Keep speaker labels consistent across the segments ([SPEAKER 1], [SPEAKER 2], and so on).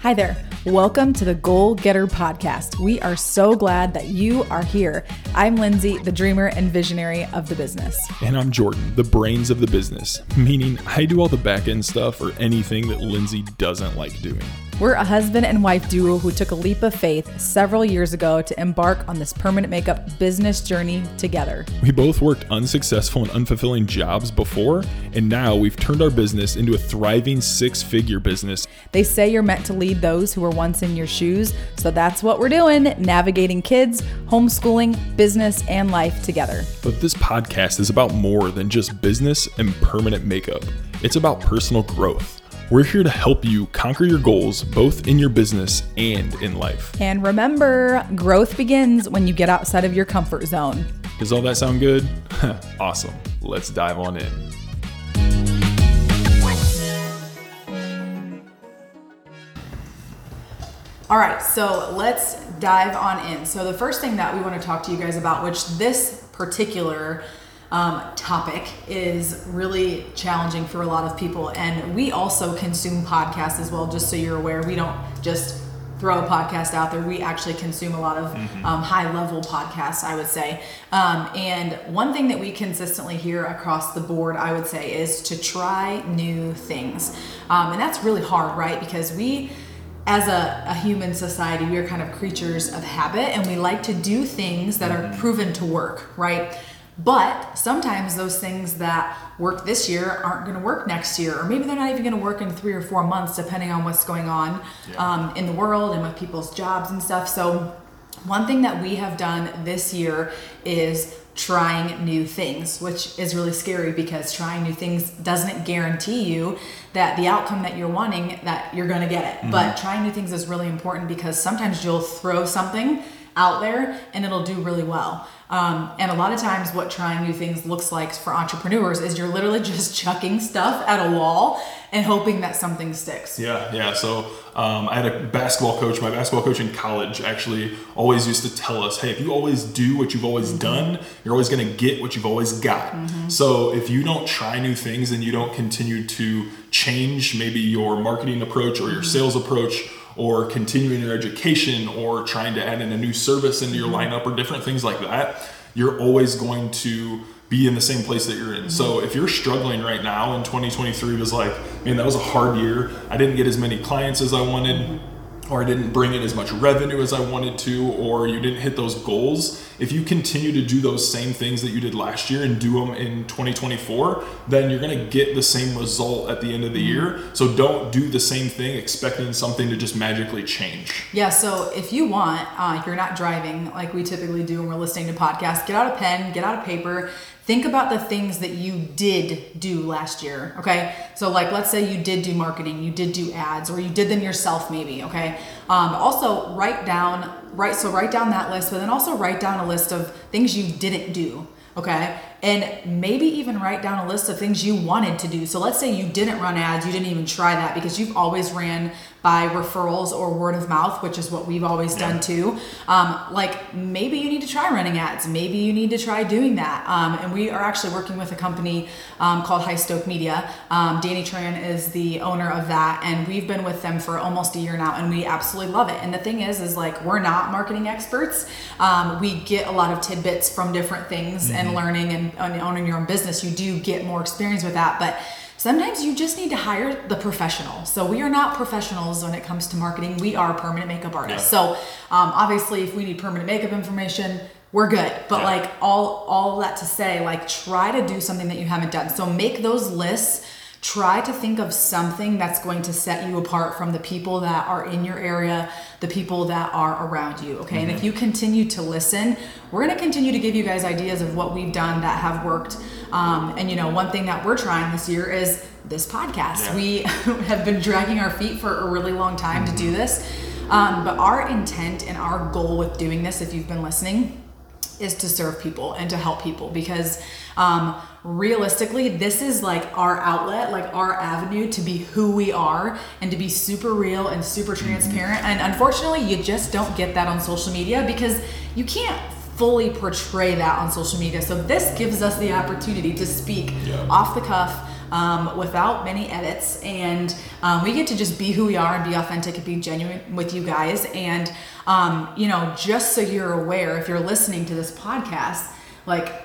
[SPEAKER 1] Hi there. Welcome to the Goal Getter Podcast. We are so glad that you are here. I'm Lindsay, the dreamer and visionary of the business.
[SPEAKER 2] And I'm Jordan, the brains of the business, meaning I do all the back end stuff or anything that Lindsay doesn't like doing.
[SPEAKER 1] We're a husband and wife duo who took a leap of faith several years ago to embark on this permanent makeup business journey together.
[SPEAKER 2] We both worked unsuccessful and unfulfilling jobs before, and now we've turned our business into a thriving six figure business.
[SPEAKER 1] They say you're meant to lead those who were once in your shoes, so that's what we're doing navigating kids, homeschooling, business, and life together.
[SPEAKER 2] But this podcast is about more than just business and permanent makeup, it's about personal growth. We're here to help you conquer your goals both in your business and in life.
[SPEAKER 1] And remember, growth begins when you get outside of your comfort zone.
[SPEAKER 2] Does all that sound good? awesome. Let's dive on in.
[SPEAKER 1] All right, so let's dive on in. So, the first thing that we want to talk to you guys about, which this particular um, topic is really challenging for a lot of people. And we also consume podcasts as well, just so you're aware. We don't just throw a podcast out there. We actually consume a lot of mm-hmm. um, high level podcasts, I would say. Um, and one thing that we consistently hear across the board, I would say, is to try new things. Um, and that's really hard, right? Because we, as a, a, human society, we are kind of creatures of habit and we like to do things that are mm-hmm. proven to work, right? But sometimes those things that work this year aren't going to work next year, or maybe they're not even going to work in three or four months, depending on what's going on yeah. um, in the world and with people's jobs and stuff. So, one thing that we have done this year is trying new things, which is really scary because trying new things doesn't guarantee you that the outcome that you're wanting that you're going to get it. Mm-hmm. But trying new things is really important because sometimes you'll throw something out there and it'll do really well. Um, and a lot of times, what trying new things looks like for entrepreneurs is you're literally just chucking stuff at a wall and hoping that something sticks.
[SPEAKER 2] Yeah, yeah. So um, I had a basketball coach. My basketball coach in college actually always used to tell us, "Hey, if you always do what you've always mm-hmm. done, you're always going to get what you've always got." Mm-hmm. So if you don't try new things and you don't continue to change maybe your marketing approach or your mm-hmm. sales approach or continuing your education or trying to add in a new service into your mm-hmm. lineup or different things like that, you're always going to be in the same place that you're in. Mm-hmm. So if you're struggling right now in 2023 was like, man, that was a hard year. I didn't get as many clients as I wanted. Mm-hmm or I didn't bring in as much revenue as I wanted to, or you didn't hit those goals, if you continue to do those same things that you did last year and do them in 2024, then you're going to get the same result at the end of the year. So don't do the same thing expecting something to just magically change.
[SPEAKER 1] Yeah. So if you want, uh, if you're not driving like we typically do when we're listening to podcasts, get out a pen, get out a paper, think about the things that you did do last year okay? So like let's say you did do marketing you did do ads or you did them yourself maybe okay? Um, also write down right so write down that list but then also write down a list of things you didn't do okay and maybe even write down a list of things you wanted to do so let's say you didn't run ads you didn't even try that because you've always ran by referrals or word of mouth, which is what we've always yeah. done too. Um, like maybe you need to try running ads. Maybe you need to try doing that. Um, and we are actually working with a company um, called High Stoke Media. Um, Danny Tran is the owner of that, and we've been with them for almost a year now, and we absolutely love it. And the thing is, is like we're not marketing experts. Um, we get a lot of tidbits from different things mm-hmm. and learning and, and owning your own business. You do get more experience with that, but sometimes you just need to hire the professional. So we are not professionals when it comes to marketing. We are permanent makeup artists. So um, obviously, if we need permanent makeup information, we're good. But yeah. like all all that to say, like try to do something that you haven't done. So make those lists try to think of something that's going to set you apart from the people that are in your area, the people that are around you. Okay. Mm-hmm. And if mm-hmm. you continue to listen, we're going to continue to give you guys ideas of what we've done that have worked. Um, and, you know, one thing that we're trying this year is this podcast. Yeah. We have been dragging our feet for a really long time mm-hmm. to do mm-hmm. this. Um, but our intent and our goal with doing this, if you've been listening, is to serve people and to help people because um, realistically this is like our outlet like our avenue to be who we are and to be super real and super transparent and unfortunately you just don't get that on social media because you can't fully portray that on social media. So this gives us the opportunity to speak
[SPEAKER 2] Yeah.
[SPEAKER 1] off the cuff um, without many edits, and um, we get to just be who we are and be authentic and be genuine with you guys. And um, you know, just so you're aware, if you're listening to this podcast, like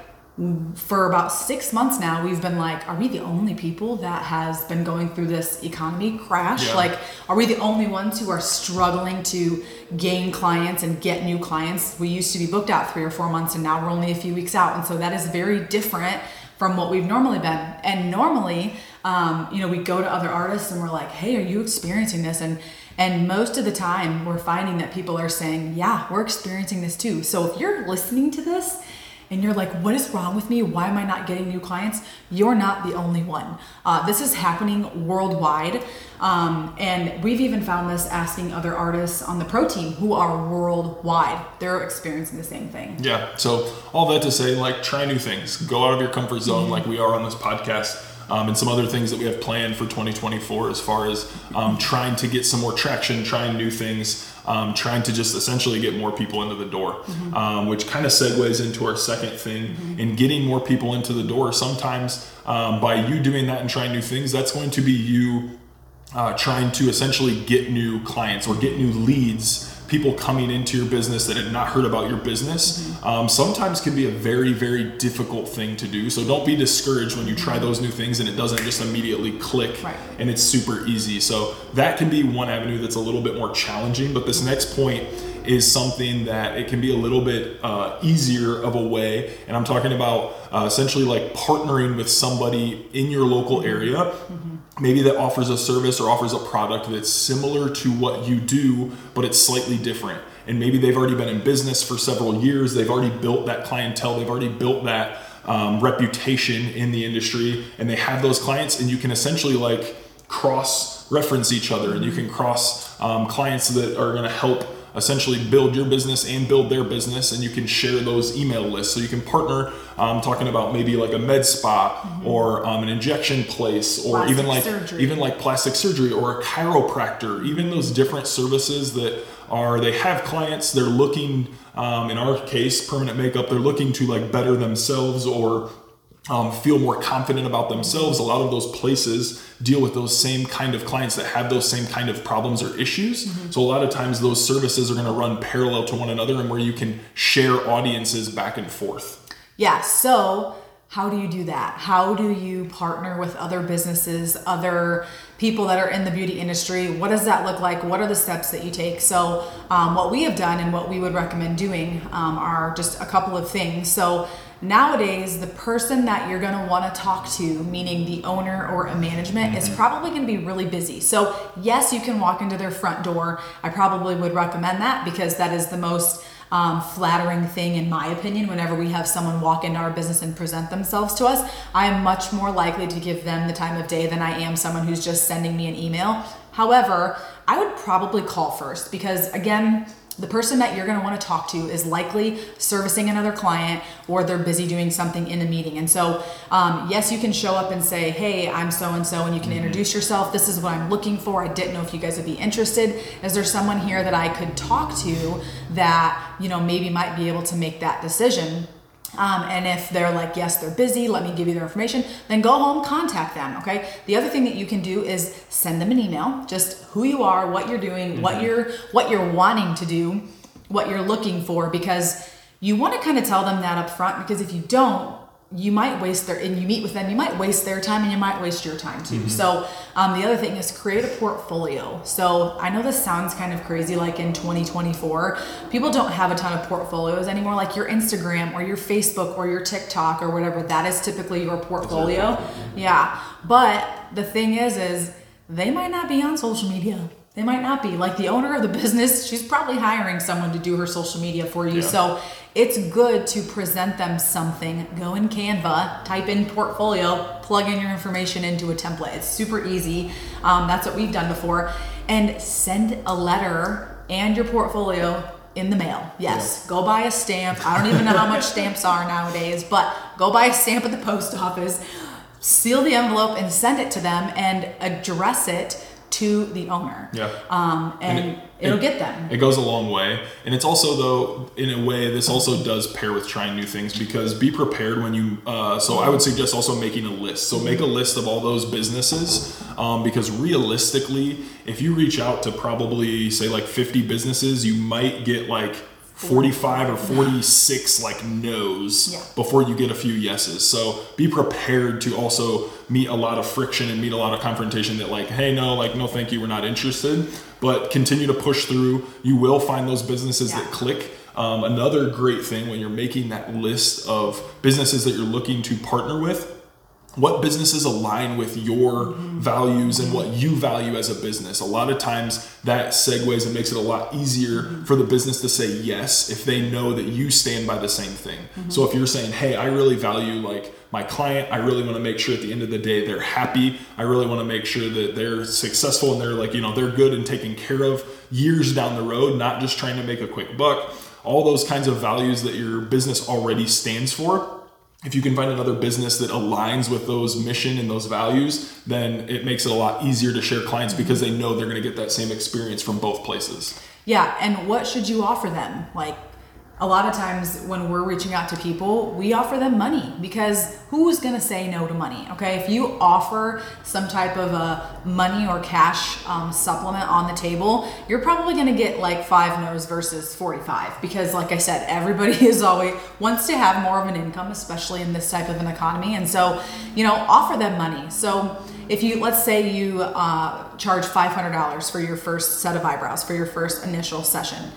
[SPEAKER 1] for about six months now we've been like are we the only people that has been going through this economy crash?
[SPEAKER 2] Yeah.
[SPEAKER 1] like are we the only ones who are struggling to gain clients and get new clients? We used to be booked out three or four months and now we're only a few weeks out. And so that is very different from what we've normally been. And normally um, you know we go to other artists and we're like hey are you experiencing this? And and most of the time we're finding that people are saying yeah we're experiencing this too. So if you're listening to this and you're like, what is wrong with me? Why am I not getting new clients? You're not the only one. Uh, this is happening worldwide. Um, and we've even found this asking other artists on the pro team who are worldwide. They're experiencing the same thing.
[SPEAKER 2] Yeah. So all that to say, like, try new things. Go out of your comfort zone, like we are on this podcast, um, and some other things that we have planned for 2024, as far as um, trying to get some more traction, trying new things, um, trying to just essentially get more people into the door. Um, which kind of segues into our second thing in getting more people into the door. Sometimes um, by you doing that and trying new things, that's going to be you uh, trying to essentially get new clients or get new leads, people coming into your business that had not heard about your business, um, sometimes can be a very, very difficult thing to do. So don't be discouraged when you try those new things and it doesn't just immediately click
[SPEAKER 1] Right.
[SPEAKER 2] and it's super easy. So that can be one avenue that's a little bit more challenging. But this next point is something that it can be a little bit uh, easier of a way. And I'm talking about uh, essentially like partnering with somebody in your local area maybe that offers a service or offers a product that's similar to what you do, but it's slightly different. And maybe they've already been in business for several years. They've already built that clientele. They've already built that um, reputation in the industry, and they have those clients. And you can essentially like cross reference each other, and you can cross um, clients that are going to help essentially build your business and build their business and you can share those email lists so you can partner um, talking about maybe like a med spa or um, an injection place or even like
[SPEAKER 1] surgery.
[SPEAKER 2] even like plastic surgery or a chiropractor even those different services that are they have clients they're looking um, in our case permanent makeup they're looking to like better themselves or um, feel more confident about themselves. A lot of those places deal with those same kind of clients that have those same kind of problems or issues. So a lot of times those services are going to run parallel to one another and where you can share audiences back and forth.
[SPEAKER 1] Yeah, so how do you do that? How do you partner with other businesses, other people that are in the beauty industry? What does that look like? What are the steps that you take? So, um, what we have done and what we would recommend doing um, are just a couple of things. So, nowadays, the person that you're going to want to talk to, meaning the owner or a management, is probably going to be really busy. So, yes, you can walk into their front door. I probably would recommend that because that is the most um, flattering thing, in my opinion, whenever we have someone walk into our business and present themselves to us. I am much more likely to give them the time of day than I am someone who's just sending me an email. However, I would probably call first because, again, the person that you're going to want to talk to is likely servicing another client or they're busy doing something in a meeting. And so, um, yes, you can show up and say, Hey, I'm so and so, and you can introduce yourself. This is what I'm looking for. I didn't know if you guys would be interested. Is there someone here that I could talk to that, you know, maybe might be able to make that decision? Um, and if they're like, yes, they're busy, let me give you their information, then go home, contact them. Okay. The other thing that you can do is send them an email, just who you are, what you're doing, what you're what you're wanting to do, what you're looking for, because you want to kind of tell them that up front. Because if you don't, you might waste their and you meet with them, you might waste their time and you might waste your time too. So um, the other thing is create a portfolio. So I know this sounds kind of crazy, like in 2024, people don't have a ton of portfolios anymore. Like your Instagram or your Facebook or your TikTok or whatever, that is typically your portfolio. Yeah, but the thing is, is they might not be on social media. They might not be. Like the owner of the business, she's probably hiring someone to do her social media for you.
[SPEAKER 2] Yeah.
[SPEAKER 1] So it's good to present them something. Go in Canva, type in portfolio, plug in your information into a template. It's super easy. Um, that's what we've done before. And send a letter and your portfolio in the mail. Yes. Go buy a stamp. I don't even know how much stamps are nowadays, but go buy a stamp at the post office, seal the envelope, and send it to them and address it to the owner.
[SPEAKER 2] Yeah.
[SPEAKER 1] Um, and,
[SPEAKER 2] And it-
[SPEAKER 1] will get them.
[SPEAKER 2] It goes a long way. And it's also, though, in a way, this also does pair with trying new things because be prepared when you. Uh, so I would suggest also making a list. So make a list of all those businesses um, because realistically, if you reach out to probably, say, like 50 businesses, you might get like 45 or 46 like no's
[SPEAKER 1] Yeah.
[SPEAKER 2] before you get a few yeses. So be prepared to also meet a lot of friction and meet a lot of confrontation that like, hey, no, like, no, thank you, we're not interested. But continue to push through. You will find those businesses that click. Um, another great thing when you're making that list of businesses that you're looking to partner with, what businesses align with your values and what you value as a business. A lot of times that segues and makes it a lot easier for the business to say yes if they know that you stand by the same thing. Mm-hmm. So if you're saying, "Hey, I really value like my client, I really want to make sure at the end of the day they're happy. I really want to make sure that they're successful and they're like, you know, they're good and taken care of years down the road, not just trying to make a quick buck." All those kinds of values that your business already stands for if you can find another business that aligns with those mission and those values, then it makes it a lot easier to share clients mm-hmm. because they know they're going to get that same experience from both places.
[SPEAKER 1] Yeah, and what should you offer them? Like a lot of times when we're reaching out to people, we offer them money because who's going to say no to money? Okay, if you offer some type of a money or cash um, supplement on the table, you're probably going to get like five no's versus 45 because, like I said, everybody is always wants to have more of an income, especially in this type of an economy, and so you know, offer them money. So if you let's say you uh, charge $500 for your first set of eyebrows for your first initial session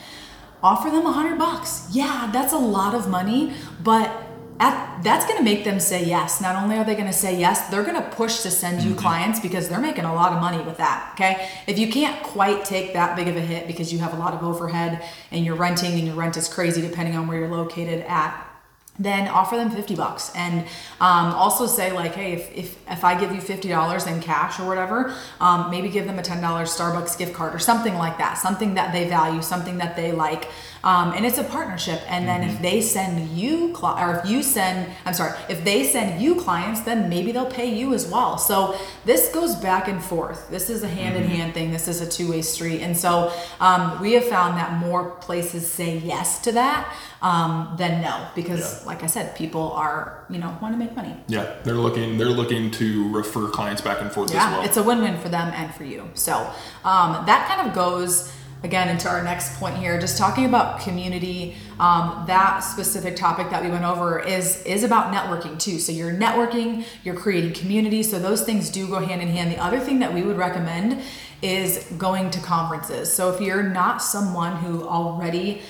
[SPEAKER 1] offer them a hundred bucks. Yeah that's a lot of money but at, that's going to make them say yes. Not only are they going to say yes they're going to push to send you mm-hmm. clients because they're making a lot of money with that okay? If you can't quite take that big of a hit because you have a lot of overhead and you're renting and your rent is crazy depending on where you're located at then offer them 50 bucks. And um, also say like hey if, if, if i give you $50 in cash or whatever um, maybe give them a $10 starbucks gift card or something like that something that they value something that they like um, and it's a partnership. And then if they send you cli- or if you send i'm sorry if they send you clients then maybe they'll pay you as well. So this goes back and forth. This is a hand-in-hand thing. This is a two-way street. And so um, we have found that more places say yes to that um, than no. Because
[SPEAKER 2] Yeah.
[SPEAKER 1] like i said people are you know want to make money.
[SPEAKER 2] Yeah, they're looking they're looking to refer clients back and forth
[SPEAKER 1] yeah.
[SPEAKER 2] as well.
[SPEAKER 1] it's a win-win for them and for you. So um, that kind of goes again into our next point here just talking about community um, that specific topic that we went over is is about networking too. So you're networking you're creating community so those things do go hand in hand. The other thing that we would recommend is going to conferences. So if you're not someone who already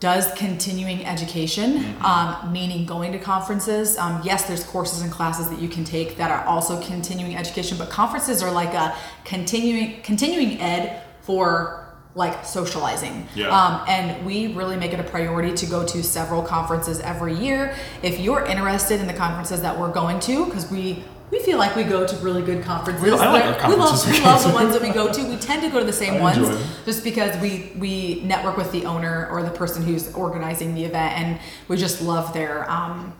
[SPEAKER 1] does continuing education, um, meaning going to conferences. Um, yes, there's courses and classes that you can take that are also continuing education, but conferences are like a continuing continuing ed for like socializing.
[SPEAKER 2] Yeah.
[SPEAKER 1] Um, and we really make it a priority to go to several conferences every year. If you're interested in the conferences that we're going to, because we we feel like we go to really good conferences.
[SPEAKER 2] We- like our
[SPEAKER 1] we love,
[SPEAKER 2] we
[SPEAKER 1] love the ones that we go to. We tend to go to the same ones just because we we network with the owner or the person who's organizing the event and we just love their um,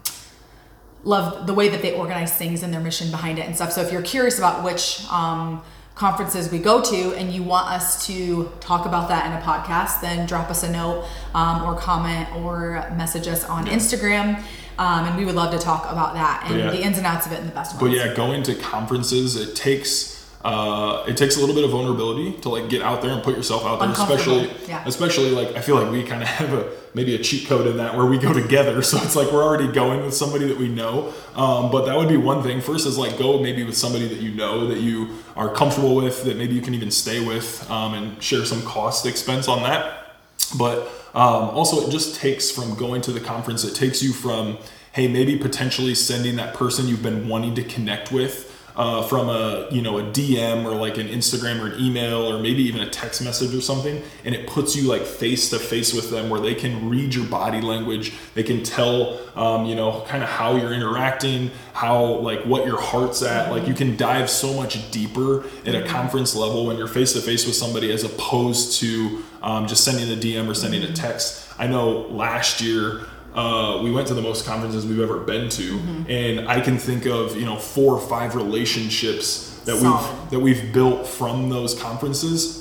[SPEAKER 1] love the way that they organize things and their mission behind it and stuff so if you're curious about which um, conferences we go to and you want us to talk about that in a podcast then drop us a note um, or comment or message us on instagram um, and we would love to talk about that and
[SPEAKER 2] Yeah.
[SPEAKER 1] the ins and outs of it and the best
[SPEAKER 2] way.
[SPEAKER 1] But
[SPEAKER 2] yeah, going to conferences, it takes uh, it takes a little bit of vulnerability to like get out there and put yourself out there, especially
[SPEAKER 1] yeah.
[SPEAKER 2] especially like I feel like we kind of have a maybe a cheat code in that where we go together, so it's like we're already going with somebody that we know. Um, but that would be one thing. First is like go maybe with somebody that you know that you are comfortable with, that maybe you can even stay with, um, and share some cost expense on that. But um, also, it just takes from going to the conference, it takes you from, hey, maybe potentially sending that person you've been wanting to connect with uh, from a you know a DM or like an Instagram or an email or maybe even a text message or something, and it puts you like face to face with them where they can read your body language, they can tell um, you know kind of how you're interacting, how like what your heart's at. Like you can dive so much deeper at a conference level when you're face to face with somebody as opposed to um, just sending a DM or sending a text. I know last year uh, we went to the most conferences we've ever been to,
[SPEAKER 1] Mm-hmm.
[SPEAKER 2] and I can think of you know four or five relationships that
[SPEAKER 1] Solid.
[SPEAKER 2] we've that we've built from those conferences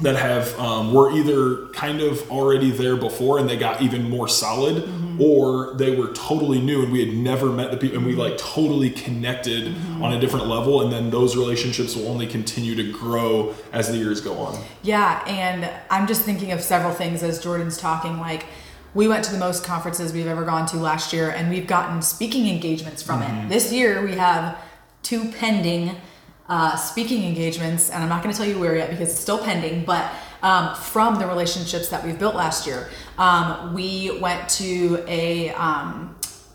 [SPEAKER 2] that have um, were either kind of already there before and they got even more solid or they were totally new and we had never met the people and we like totally connected on a different level and then those relationships will only continue to grow as the years go on
[SPEAKER 1] Yeah, and I'm just thinking of several things as Jordan's talking. Like, we went to the most conferences we've ever gone to last year, and we've gotten speaking engagements from it. This year, we have two pending uh, speaking engagements, and I'm not going to tell you where yet because it's still pending, but um, from the relationships that we've built last year. Um, we went to a um,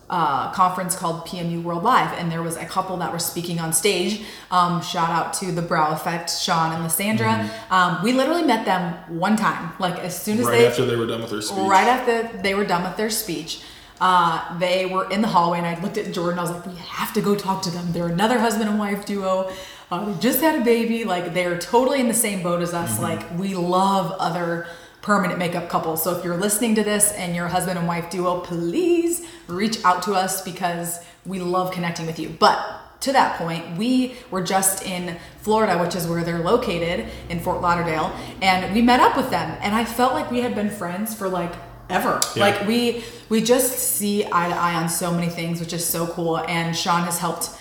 [SPEAKER 1] uh, conference called PMU World Live, and there was a couple that were speaking on stage. Um, shout out to the Brow Effect, Sean and Lysandra. Um, we literally met them one time, like as soon as
[SPEAKER 2] right
[SPEAKER 1] they
[SPEAKER 2] after they were done with their speech
[SPEAKER 1] right after they were done with their speech. Uh, they were in the hallway, and I looked at Jordan. I was like, "We have to go talk to them. They're another husband and wife duo. Uh, they just had a baby. Like they're totally in the same boat as us. Like we love other permanent makeup couples. So if you're listening to this and you're a husband and wife duo, please reach out to us because we love connecting with you. But to that point, we were just in Florida, which is where they're located in Fort Lauderdale, and we met up with them. And I felt like we had been friends for like ever.
[SPEAKER 2] Yeah.
[SPEAKER 1] Like we we just see eye to eye on so many things, which is so cool. And Sean has helped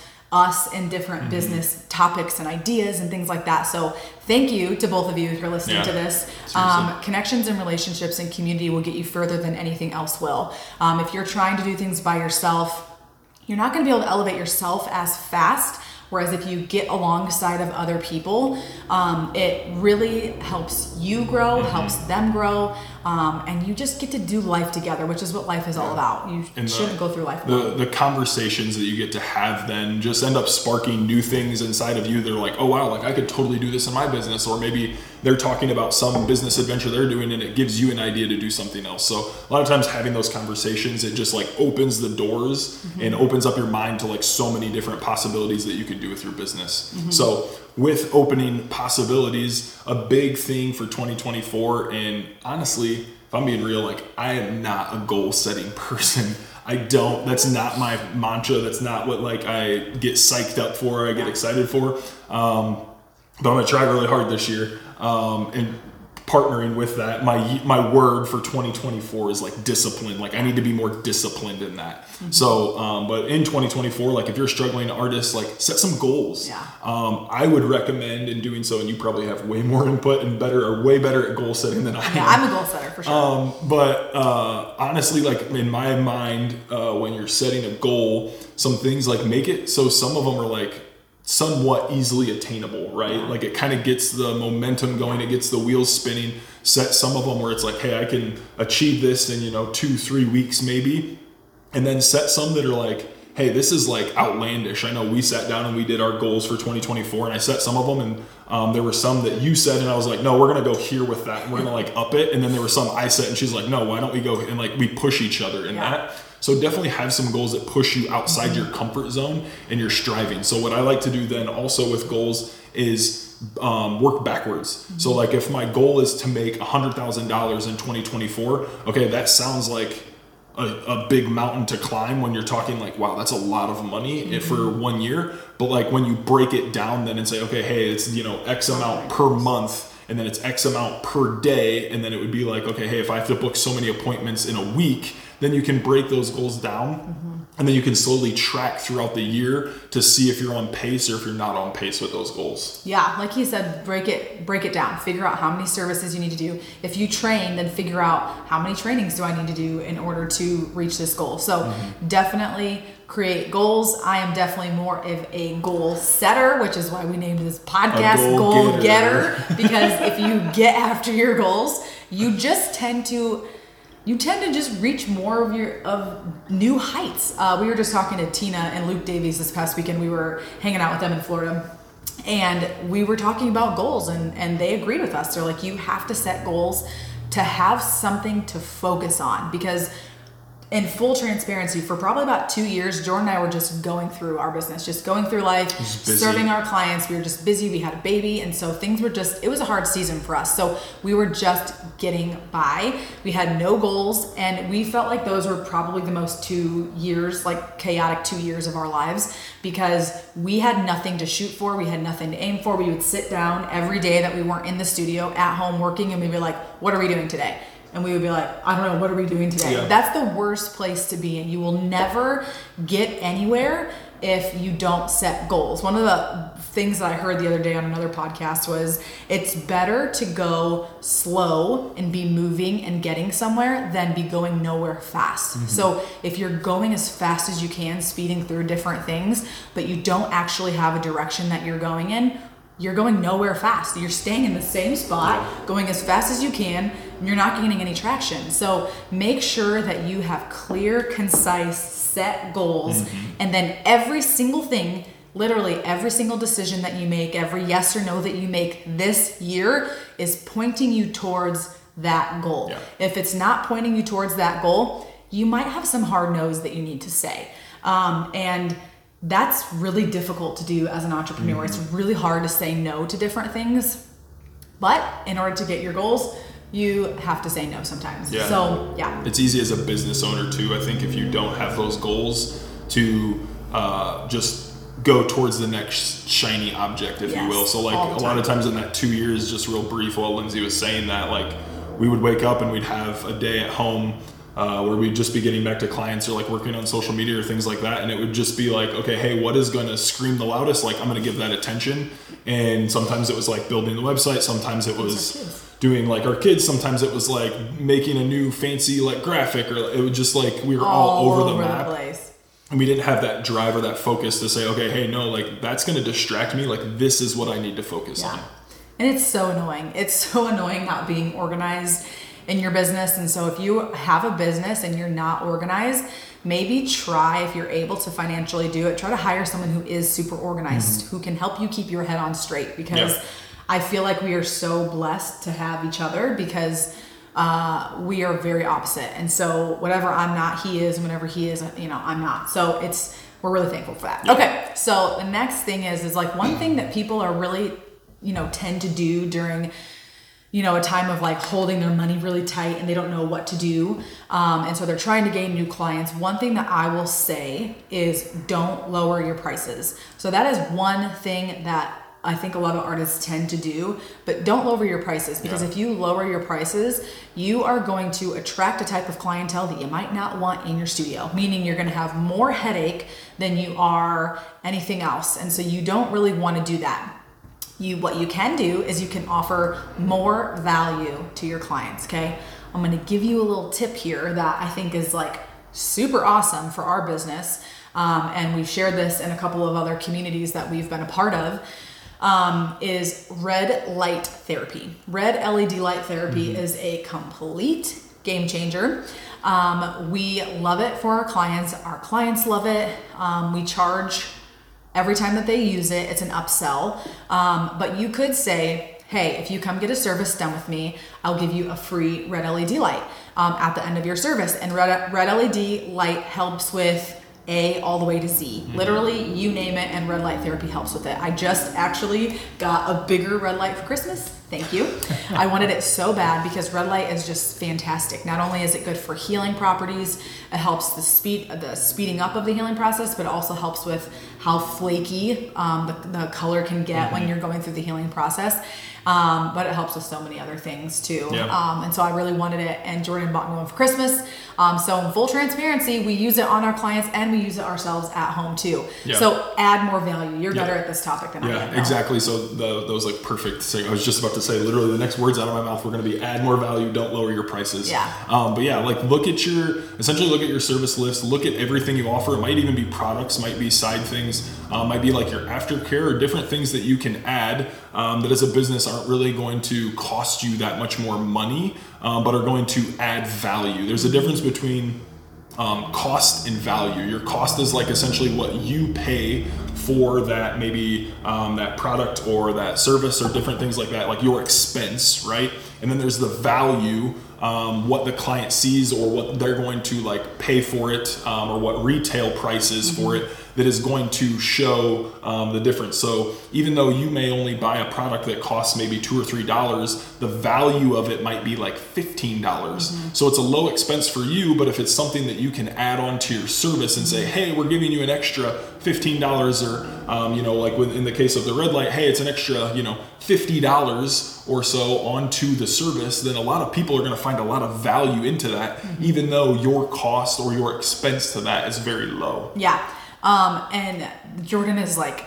[SPEAKER 1] us in different
[SPEAKER 2] Mm-hmm.
[SPEAKER 1] business topics and ideas and things like that. So thank you to both of you if you're listening
[SPEAKER 2] Yeah.
[SPEAKER 1] to this. Um, connections and relationships and community will get you further than anything else will. Um, if you're trying to do things by yourself, you're not going to be able to elevate yourself as fast. Whereas if you get alongside of other people, um, it really helps you grow,
[SPEAKER 2] Mm-hmm.
[SPEAKER 1] helps them grow, um, and you just get to do life together, which is what life is all about. You
[SPEAKER 2] And
[SPEAKER 1] shouldn't go through life alone.
[SPEAKER 2] the the conversations that you get to have then just end up sparking new things inside of you they're like oh wow like i could totally do this in my business. Or maybe they're talking about some business adventure they're doing and it gives you an idea to do something else. So a lot of times having those conversations it just like opens the doors and opens up your mind to like so many different possibilities that you could do with your business. So with opening possibilities a big thing for 2024 and honestly if i'm being real like i am not a goal setting person I don't. That's not my mantra. That's not what like I get psyched up for. I get excited for. Um, but I'm gonna try really hard this year. Um, and partnering with that, my my word for 2024 is like discipline. Like I need to be more disciplined in that. So, um, but in 2024, like if you're a struggling artist, like set some goals.
[SPEAKER 1] Yeah.
[SPEAKER 2] Um, I would recommend in doing so, and you probably have way more input and better or way better at goal setting than I am.
[SPEAKER 1] yeah, I'm a goal setter for sure.
[SPEAKER 2] Um, but uh, honestly, like in my mind, uh, when you're setting a goal, some things like make it so some of them are like somewhat easily attainable, right? Like it kind of gets the momentum going, it gets the wheels spinning. Set some of them where it's like, hey, I can achieve this in you know two, three weeks maybe, and then set some that are like hey this is like outlandish i know we sat down and we did our goals for 2024 and i set some of them and um, there were some that you said and i was like no we're gonna go here with that and we're gonna like up it and then there were some i set and she's like no why don't we go and like we push each other in
[SPEAKER 1] Yeah.
[SPEAKER 2] that so definitely have some goals that push you outside your comfort zone and you're striving so what i like to do then also with goals is um, work backwards. So like if my goal is to make $100,000 in 2024, okay, that sounds like a, a big mountain to climb when you're talking like, wow, that's a lot of money i- for one year. But like when you break it down then and say, okay, hey, it's, you know, X amount per month and then it's X amount per day. And then it would be like, okay, hey, if I have to book so many appointments in a week, then you can break those goals down. And then you can slowly track throughout the year to see if you're on pace or if you're not on pace with those goals.
[SPEAKER 1] Yeah, like he said, break it break it down. Figure out how many services you need to do. If you train, then figure out how many trainings do I need to do in order to reach this goal. So
[SPEAKER 2] Mm-hmm.
[SPEAKER 1] definitely create goals. I am definitely more of a goal setter, which is why we named this podcast
[SPEAKER 2] A
[SPEAKER 1] Goal,
[SPEAKER 2] goal
[SPEAKER 1] Getter.
[SPEAKER 2] getter.
[SPEAKER 1] because if you get after your goals, you just tend to you tend to just reach more of your of new heights. Uh, we were just talking to Tina and Luke Davies this past weekend. We were hanging out with them in Florida, and we were talking about goals, and and they agreed with us. They're like, you have to set goals to have something to focus on because in full transparency, for probably about two years, Jordan and I were just going through our business, just going through life, serving our clients. We were just busy. We had a baby, and so things were just. It was a hard season for us. So we were just getting by. We had no goals, and we felt like those were probably the most two years, like chaotic two years of our lives, because we had nothing to shoot for. We had nothing to aim for. We would sit down every day that we weren't in the studio at home working, and we'd be like, "What are we doing today?" And we would be like, I don't know, what are we doing today?
[SPEAKER 2] Yeah.
[SPEAKER 1] That's the worst place to be in. You will never get anywhere if you don't set goals. One of the things that I heard the other day on another podcast was it's better to go slow and be moving and getting somewhere than be going nowhere fast. Mm-hmm. So if you're going as fast as you can, speeding through different things, but you don't actually have a direction that you're going in, you're going nowhere fast. You're staying in the same spot, going as fast as you can, and you're not gaining any traction. So make sure that you have clear, concise, set goals, and then every single thing, literally every single decision that you make, every yes or no that you make this year is pointing you towards that goal.
[SPEAKER 2] Yeah.
[SPEAKER 1] If it's not pointing you towards that goal, you might have some hard no's that you need to say. Um, and that's really difficult to do as an entrepreneur. It's really hard to say no to different things. But in order to get your goals, you have to say no sometimes.
[SPEAKER 2] Yeah.
[SPEAKER 1] So, yeah.
[SPEAKER 2] it's easy as a business owner too. I think if you don't have those goals to uh, just go towards the next shiny object, if you will. So like a lot of times in that two years, just real brief, while Lindsay was saying that, like we would wake up and we'd have a day at home. Uh, where we'd just be getting back to clients or like working on social media or things like that, and it would just be like, okay, hey, what is going to scream the loudest? Like, I'm going to give that attention. And sometimes it was like building the website, sometimes it was doing like our kids sometimes it was like making a new fancy like graphic or it was just like we were all, over, the map
[SPEAKER 1] place.
[SPEAKER 2] and we didn't have that drive or that focus to say okay hey no like that's going to distract me like this is what i need to focus
[SPEAKER 1] Yeah.
[SPEAKER 2] on
[SPEAKER 1] And it's so annoying. It's so annoying not being organized in your business. And so if you have a business and you're not organized, maybe try if you're able to financially do it, try to hire someone who is super organized, who can help you keep your head on straight because
[SPEAKER 2] Yeah.
[SPEAKER 1] I feel like we are so blessed to have each other because uh, we are very opposite. And so whatever I'm not, he is, and whenever he is, you know, I'm not. So it's we're really thankful for that. Okay. So the next thing is is like one thing that people are really, you know, tend to do during you know, a time of like holding their money really tight and they don't know what to do. Um, and so they're trying to gain new clients. One thing that I will say is don't lower your prices. So that is one thing that I think a lot of artists tend to do, but don't lower your prices because
[SPEAKER 2] Yeah.
[SPEAKER 1] if you lower your prices, you are going to attract a type of clientele that you might not want in your studio, meaning you're going to have more headache than you are anything else. And so you don't really want to do that you what you can do is you can offer more value to your clients okay? I'm going to give you a little tip here that i think is like super awesome for our business um, and we've shared this in a couple of other communities that we've been a part of um, is red light therapy. Red led light therapy is a complete game changer. Um, we love it for our clients. Our clients love it. Um, we charge every time that they use it it's an upsell. Um, but you could say hey if you come get a service done with me i'll give you a free red led light um, at the end of your service. And red, red led light helps with a all the way to z. Literally you name it and red light therapy helps with it. I just actually got a bigger red light for christmas thank you. I wanted it so bad because red light is just fantastic. Not only is it good for healing properties it helps the speed the speeding up of the healing process but it also helps with how flaky um, the, the color can get when you're going through the healing process. Um, but it helps with so many other things too.
[SPEAKER 2] Yeah.
[SPEAKER 1] um, and so i really wanted it and jordan bought me one for christmas. Um, so in full transparency we use it on our clients and we use it ourselves at home too.
[SPEAKER 2] Yeah.
[SPEAKER 1] so add more value. You're
[SPEAKER 2] Yeah.
[SPEAKER 1] better at this topic than i am
[SPEAKER 2] yeah exactly. So the, that was like perfect. Thing. i was just about to say literally the next words out of my mouth were going to be add more value don't lower your prices.
[SPEAKER 1] Yeah.
[SPEAKER 2] um, but yeah like look at your essentially look at your service list look at everything you offer. It might even be products might be side things um, might be like your aftercare or different things that you can add um, that as a business aren't really going to cost you that much more money um, but are going to add value. There's a difference between um, cost and value. Your cost is like essentially what you pay for that maybe um, that product or that service or different things like that, like your expense, right? And then there's the value um, what the client sees or what they're going to like pay for it um, or what retail price is for it that is going to show um, the difference. So even though you may only buy a product that costs maybe two or three dollars, the value of it might be like fifteen dollars. So it's a low expense for you, but if it's something that you can add on to your service and say, hey, we're giving you an extra fifteen dollars, or um, you know, like in the case of the red light, hey, it's an extra, you know, fifty dollars or so onto the service, then a lot of people are going to find a lot of value into that, even though your cost or your expense to that is very low.
[SPEAKER 1] Yeah. Um, and Jordan is like,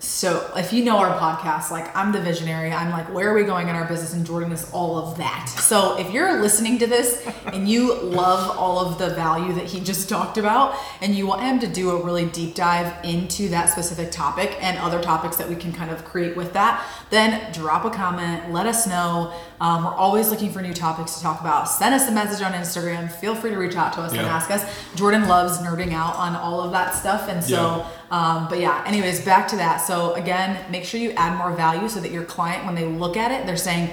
[SPEAKER 1] so if you know our podcast, like I'm the visionary, I'm like, where are we going in our business? And Jordan is all of that. So if you're listening to this and you love all of the value that he just talked about, and you want him to do a really deep dive into that specific topic and other topics that we can kind of create with that, then drop a comment, let us know. Um, we're always looking for new topics to talk about. Send us a message on Instagram. Feel free to reach out to us and ask us. Jordan loves nerding out on all of that stuff, and so.
[SPEAKER 2] Yeah.
[SPEAKER 1] Um, but yeah, anyways, back to that. So again, make sure you add more value so that your client, when they look at it, they're saying,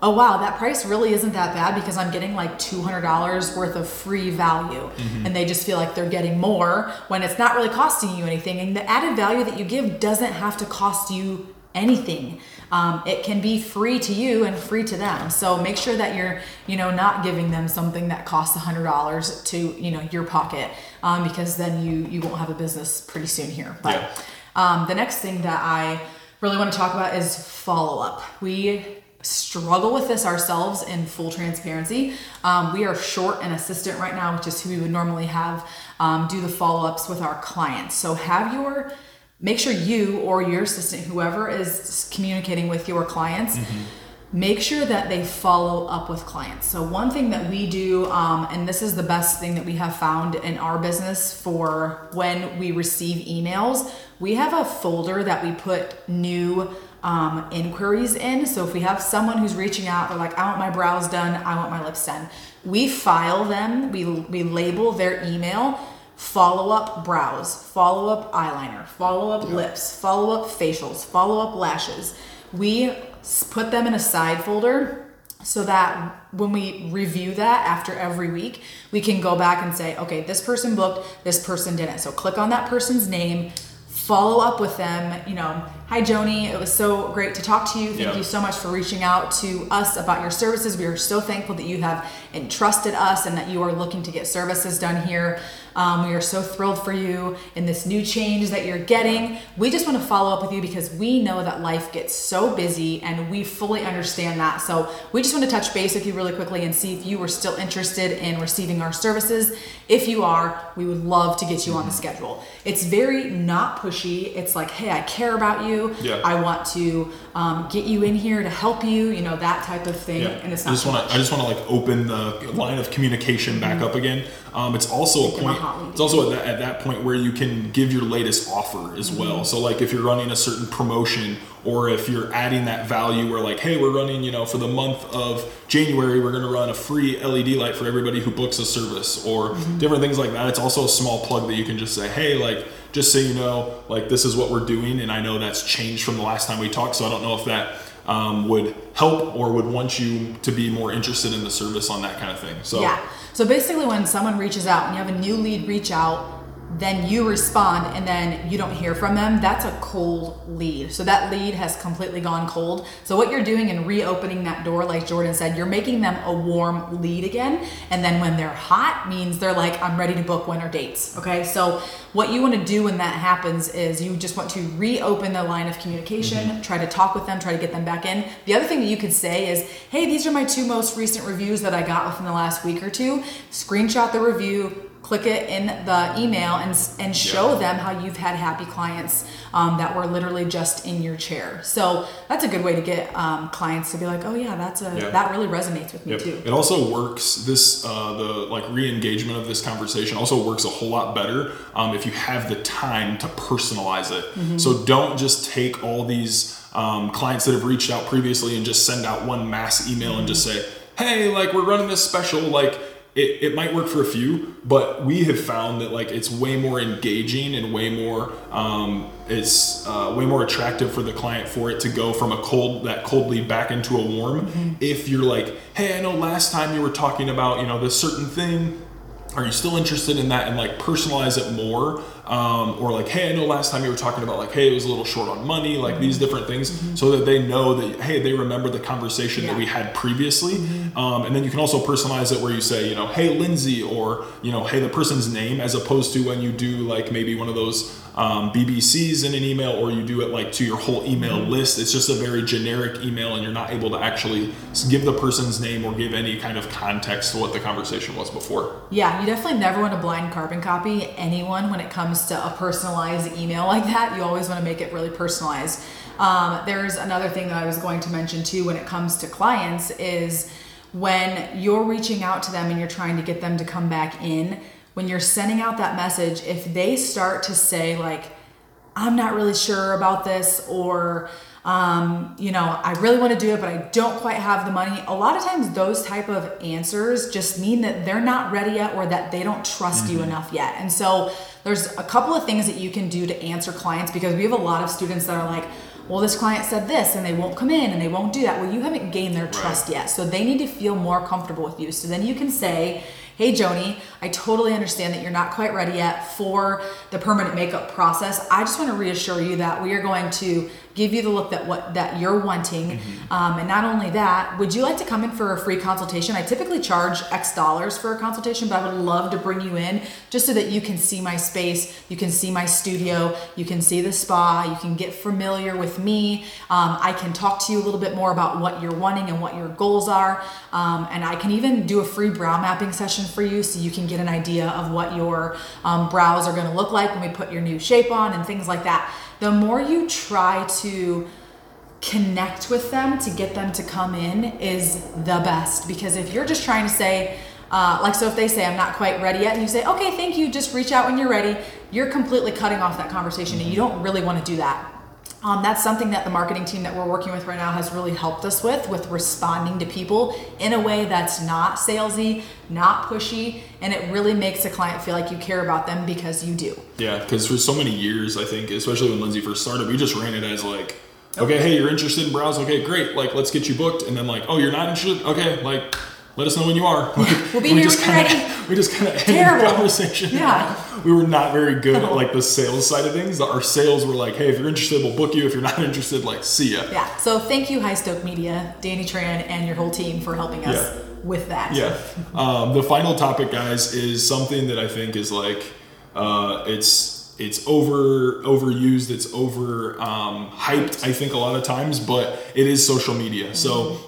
[SPEAKER 1] "Oh wow, that price really isn't that bad because I'm getting like two hundred dollars worth of free value," and they just feel like they're getting more when it's not really costing you anything. And the added value that you give doesn't have to cost you anything. Um, it can be free to you and free to them. So make sure that you're, you know, not giving them something that costs a hundred dollars to, you know, your pocket, um, because then you you won't have a business pretty soon here. But
[SPEAKER 2] Yeah.
[SPEAKER 1] um, the next thing that I really want to talk about is follow up. We struggle with this ourselves in full transparency. Um, we are short an assistant right now, which is who we would normally have um, do the follow ups with our clients. So have your make sure you or your assistant, whoever is communicating with your clients, make sure that they follow up with clients. So, one thing that we do, um, and this is the best thing that we have found in our business for when we receive emails, we have a folder that we put new um, inquiries in. So, if we have someone who's reaching out, they're like, I want my brows done, I want my lips done, we file them, we, we label their email follow up brows, follow up eyeliner, follow up lips, follow up facials, follow up lashes. We put them in a side folder so that when we review that after every week, we can go back and say, okay, this person booked, this person didn't. So click on that person's name, follow up with them, you know, hi Joni, it was so great to talk to you. Thank
[SPEAKER 2] Yeah.
[SPEAKER 1] you so much for reaching out to us about your services. We are so thankful that you have entrusted us and that you are looking to get services done here. Um, we are so thrilled for you in this new change that you're getting. We just want to follow up with you because we know that life gets so busy and we fully understand that. So we just want to touch base with you really quickly and see if you were still interested in receiving our services. If you are, we would love to get you on the schedule. It's very not pushy. It's like, hey, I care about you.
[SPEAKER 2] Yeah.
[SPEAKER 1] I want to um, get you in here to help you. You know that type of thing.
[SPEAKER 2] Yeah.
[SPEAKER 1] And it's
[SPEAKER 2] I
[SPEAKER 1] not
[SPEAKER 2] just want to. I just want to like open the line of communication back up again. Um, it's also a
[SPEAKER 1] a
[SPEAKER 2] point. It's also at that, at that point where you can give your latest offer as
[SPEAKER 1] Mm-hmm.
[SPEAKER 2] well. So like if you're running a certain promotion or if you're adding that value where like, hey, we're running, you know, for the month of January, we're going to run a free LED light for everybody who books a service or
[SPEAKER 1] Mm-hmm.
[SPEAKER 2] different things like that. It's also a small plug that you can just say, hey, like just so you know, like this is what we're doing, and I know that's changed from the last time we talked. So I don't know if that um, would help or would want you to be more interested in the service on that kind of thing. So
[SPEAKER 1] Yeah. So basically, when someone reaches out and you have a new lead reach out, then you respond and then you don't hear from them, that's a cold lead. So that lead has completely gone cold. So what you're doing in reopening that door, like Jordan said, you're making them a warm lead again. And then when they're hot, means they're like, I'm ready to book winter dates. Okay. So what you want to do when that happens is you just want to reopen the line of communication, mm-hmm. try to talk with them, try to get them back in. The other thing that you could say is, hey, these are my two most recent reviews that I got within the last week or two. Screenshot the review, click it in the email, and and show
[SPEAKER 2] Yeah.
[SPEAKER 1] them how you've had happy clients um, that were literally just in your chair. So that's a good way to get um, clients to be like, oh yeah, that's a
[SPEAKER 2] Yeah.
[SPEAKER 1] that really resonates with me
[SPEAKER 2] Yep.
[SPEAKER 1] too.
[SPEAKER 2] It also works. This uh, the like re-engagement of this conversation also works a whole lot better um, if you have the time to personalize it.
[SPEAKER 1] Mm-hmm.
[SPEAKER 2] So don't just take all these um, clients that have reached out previously and just send out one mass email and just say, "Hey, like we're running this special. Like it, it might work for a few, but we have found that like it's way more engaging and way more um, it's uh, way more attractive for the client for it to go from a cold that cold lead back into a warm.
[SPEAKER 1] Mm-hmm.
[SPEAKER 2] If you're like, hey, I know last time you were talking about you know this certain thing are you still interested in that and like personalize it more um, or like hey i know last time you were talking about like hey it was a little short on money like these different things so that they know that hey they remember the conversation that we had previously. Um, and then you can also personalize it where you say you know hey lindsay or you know hey the person's name as opposed to when you do like maybe one of those um, BCCs in an email or you do it like to your whole email list it's just a very generic email and you're not able to actually give the person's name or give any kind of context to what the conversation was before
[SPEAKER 1] Yeah, you definitely never want to blind carbon copy anyone when it comes to a personalized email like that. You always want to make it really personalized. Um, there's another thing that I was going to mention too when it comes to clients is when you're reaching out to them and you're trying to get them to come back in, when you're sending out that message, if they start to say, like, I'm not really sure about this, or um, you know, I really want to do it, but I don't quite have the money. A lot of times, those type of answers just mean that they're not ready yet, or that they don't trust you enough yet. And so, there's a couple of things that you can do to answer clients because we have a lot of students that are like, well, this client said this, and they won't come in, and they won't do that. Well, you haven't gained their trust yet, so they need to feel more comfortable with you. So then you can say. Hey Joni, I totally understand that you're not quite ready yet for the permanent makeup process. I just want to reassure you that we are going to give you the look that what that you're wanting. Um, and not only that, would you like to come in for a free consultation? I typically charge X dollars for a consultation, but I would love to bring you in just so that you can see my space, you can see my studio, you can see the spa, you can get familiar with me. Um, I can talk to you a little bit more about what you're wanting and what your goals are. Um, and I can even do a free brow mapping session for you so you can get an idea of what your um, brows are going to look like when we put your new shape on and things like that. The more you try to connect with them to get them to come in is the best. Because if you're just trying to say uh, like so if they say i'm not quite ready yet and you say okay thank you just reach out when you're ready you're completely cutting off that conversation and you don't really want to do that um, that's something that the marketing team that we're working with right now has really helped us with with responding to people in a way that's not salesy not pushy and it really makes a client feel like you care about them because you do.
[SPEAKER 2] Yeah, because for so many years, I think, especially when Lindsay first started, we just ran it as like, okay, hey, you're interested in brows, okay, great, like let's get you booked, and then like, oh, you're not interested, okay, like. Let us know when you are.
[SPEAKER 1] We'll be
[SPEAKER 2] we
[SPEAKER 1] here
[SPEAKER 2] just kinda,
[SPEAKER 1] ready.
[SPEAKER 2] We just kind of ended the conversation.
[SPEAKER 1] Yeah.
[SPEAKER 2] we were not very good at like the sales side of things. Our sales were like, hey, if you're interested, we'll book you. If you're not interested, like, see ya.
[SPEAKER 1] Yeah. So thank you, High Stoke Media, Danny Tran, and your whole team for helping us
[SPEAKER 2] Yeah.
[SPEAKER 1] with that.
[SPEAKER 2] Yeah. Um, the final topic, guys, is something that I think is like uh, it's it's over overused, it's over um, hyped. I think a lot of times, but it is social media. So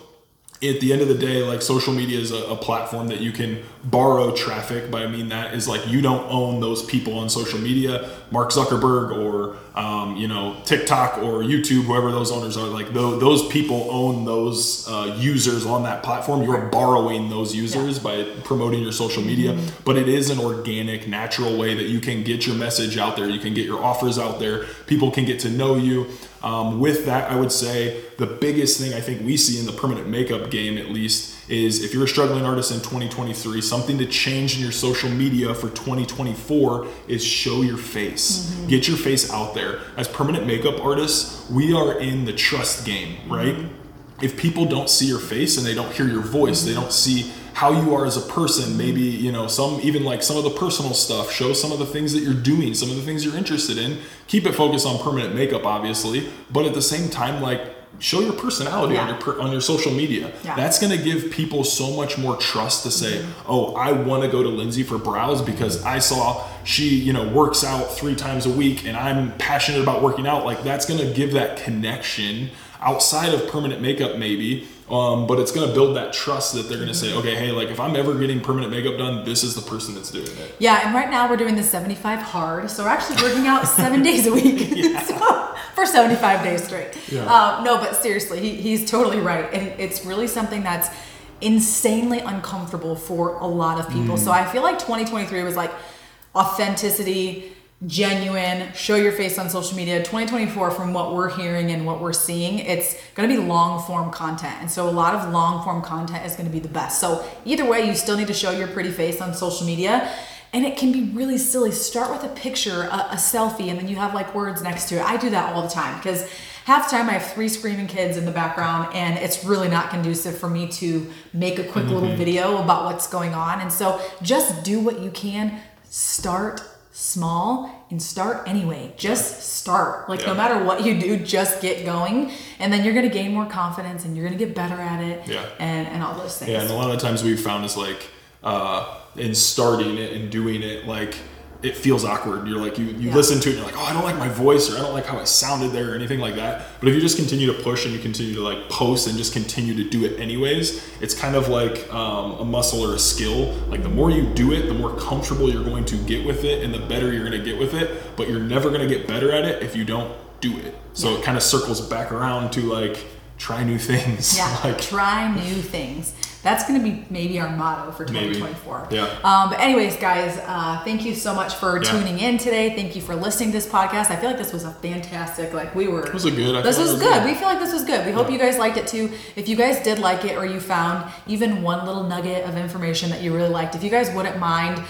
[SPEAKER 2] at the end of the day, like social media is a, a platform that you can borrow traffic. But I mean that is like you don't own those people on social media. Mark Zuckerberg or um, you know TikTok or YouTube, whoever those owners are, like those, those people own those uh, users on that platform. You're borrowing those users by promoting your social media. But it is an organic, natural way that you can get your message out there. You can get your offers out there. People can get to know you. Um, with that, I would say the biggest thing I think we see in the permanent makeup game, at least, is if you're a struggling artist in 2023, something to change in your social media for 2024 is show your face. Get your face out there. As permanent makeup artists, we are in the trust game, right? If people don't see your face and they don't hear your voice, they don't see how you are as a person maybe you know some even like some of the personal stuff show some of the things that you're doing some of the things you're interested in. Keep it focused on permanent makeup obviously but at the same time like show your personality on your per, on your social media.
[SPEAKER 1] Yeah.
[SPEAKER 2] that's going to give people so much more trust to say mm-hmm. oh i want to go to lindsay for brows because i saw she you know works out three times a week and i'm passionate about working out. Like that's going to give that connection outside of permanent makeup maybe um, but it's going to build that trust that they're going to say okay hey like if i'm ever getting permanent makeup done this is the person that's doing it
[SPEAKER 1] Yeah, and right now we're doing the 75 hard, so we're actually working out seven days a week So, for 75 days straight.
[SPEAKER 2] Yeah.
[SPEAKER 1] Uh, no, but seriously, he, he's totally right, and it's really something that's insanely uncomfortable for a lot of people. So I feel like 2023 was like authenticity, genuine, show your face on social media. 2024, from what we're hearing and what we're seeing, it's going to be long form content. And so a lot of long form content is going to be the best. So either way, you still need to show your pretty face on social media. And it can be really silly. Start with a picture, a, a selfie, and then you have like words next to it. I do that all the time because half the time I have three screaming kids in the background, and it's really not conducive for me to make a quick little mm-hmm. video about what's going on. And so just do what you can. Start small and start anyway. Just start. Like no matter what you do, just get going, and then you're gonna gain more confidence, and you're gonna get better at it.
[SPEAKER 2] Yeah.
[SPEAKER 1] And and all those things.
[SPEAKER 2] Yeah, and a lot of times we've found is like uh, in starting it and doing it, like it feels awkward. You're like you you
[SPEAKER 1] Yeah.
[SPEAKER 2] listen to it, and you're like, oh, I don't like my voice, or I don't like how I sounded there, or anything like that. But if you just continue to push and you continue to like post and just continue to do it anyways, it's kind of like um, a muscle or a skill. Like the more you do it, the more comfortable you're going to get with it, and the better you're going to get with it. But you're never going to get better at it if you don't do it. So it kind of circles back around to like try new things.
[SPEAKER 1] Yeah,
[SPEAKER 2] like
[SPEAKER 1] try new things. That's going to be maybe our motto for
[SPEAKER 2] Maybe.
[SPEAKER 1] 2024.
[SPEAKER 2] Yeah.
[SPEAKER 1] Um, but anyways, guys, uh, thank you so much for
[SPEAKER 2] Yeah.
[SPEAKER 1] tuning in today. Thank you for listening to this podcast. I feel like this was a fantastic. Like we were.
[SPEAKER 2] This was good- I
[SPEAKER 1] this
[SPEAKER 2] feel
[SPEAKER 1] was good.
[SPEAKER 2] was good.
[SPEAKER 1] We feel like this was good. We hope you guys liked it too. If you guys did like it, or you found even one little nugget of information that you really liked, if you guys wouldn't mind.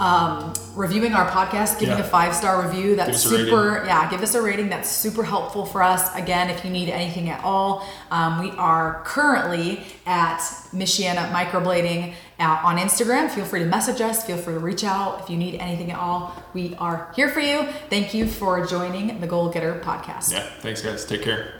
[SPEAKER 1] Um, reviewing our podcast, giving
[SPEAKER 2] Yeah.
[SPEAKER 1] a five star review. That's
[SPEAKER 2] us a rating.
[SPEAKER 1] super yeah, give us a rating. That's super helpful for us. Again, if you need anything at all, um, we are currently at Michiana Microblading uh, on Instagram. Feel free to message us. Feel free to reach out if you need anything at all. We are here for you. Thank you for joining the Goal Getter podcast.
[SPEAKER 2] Yeah. Thanks, guys. Take care.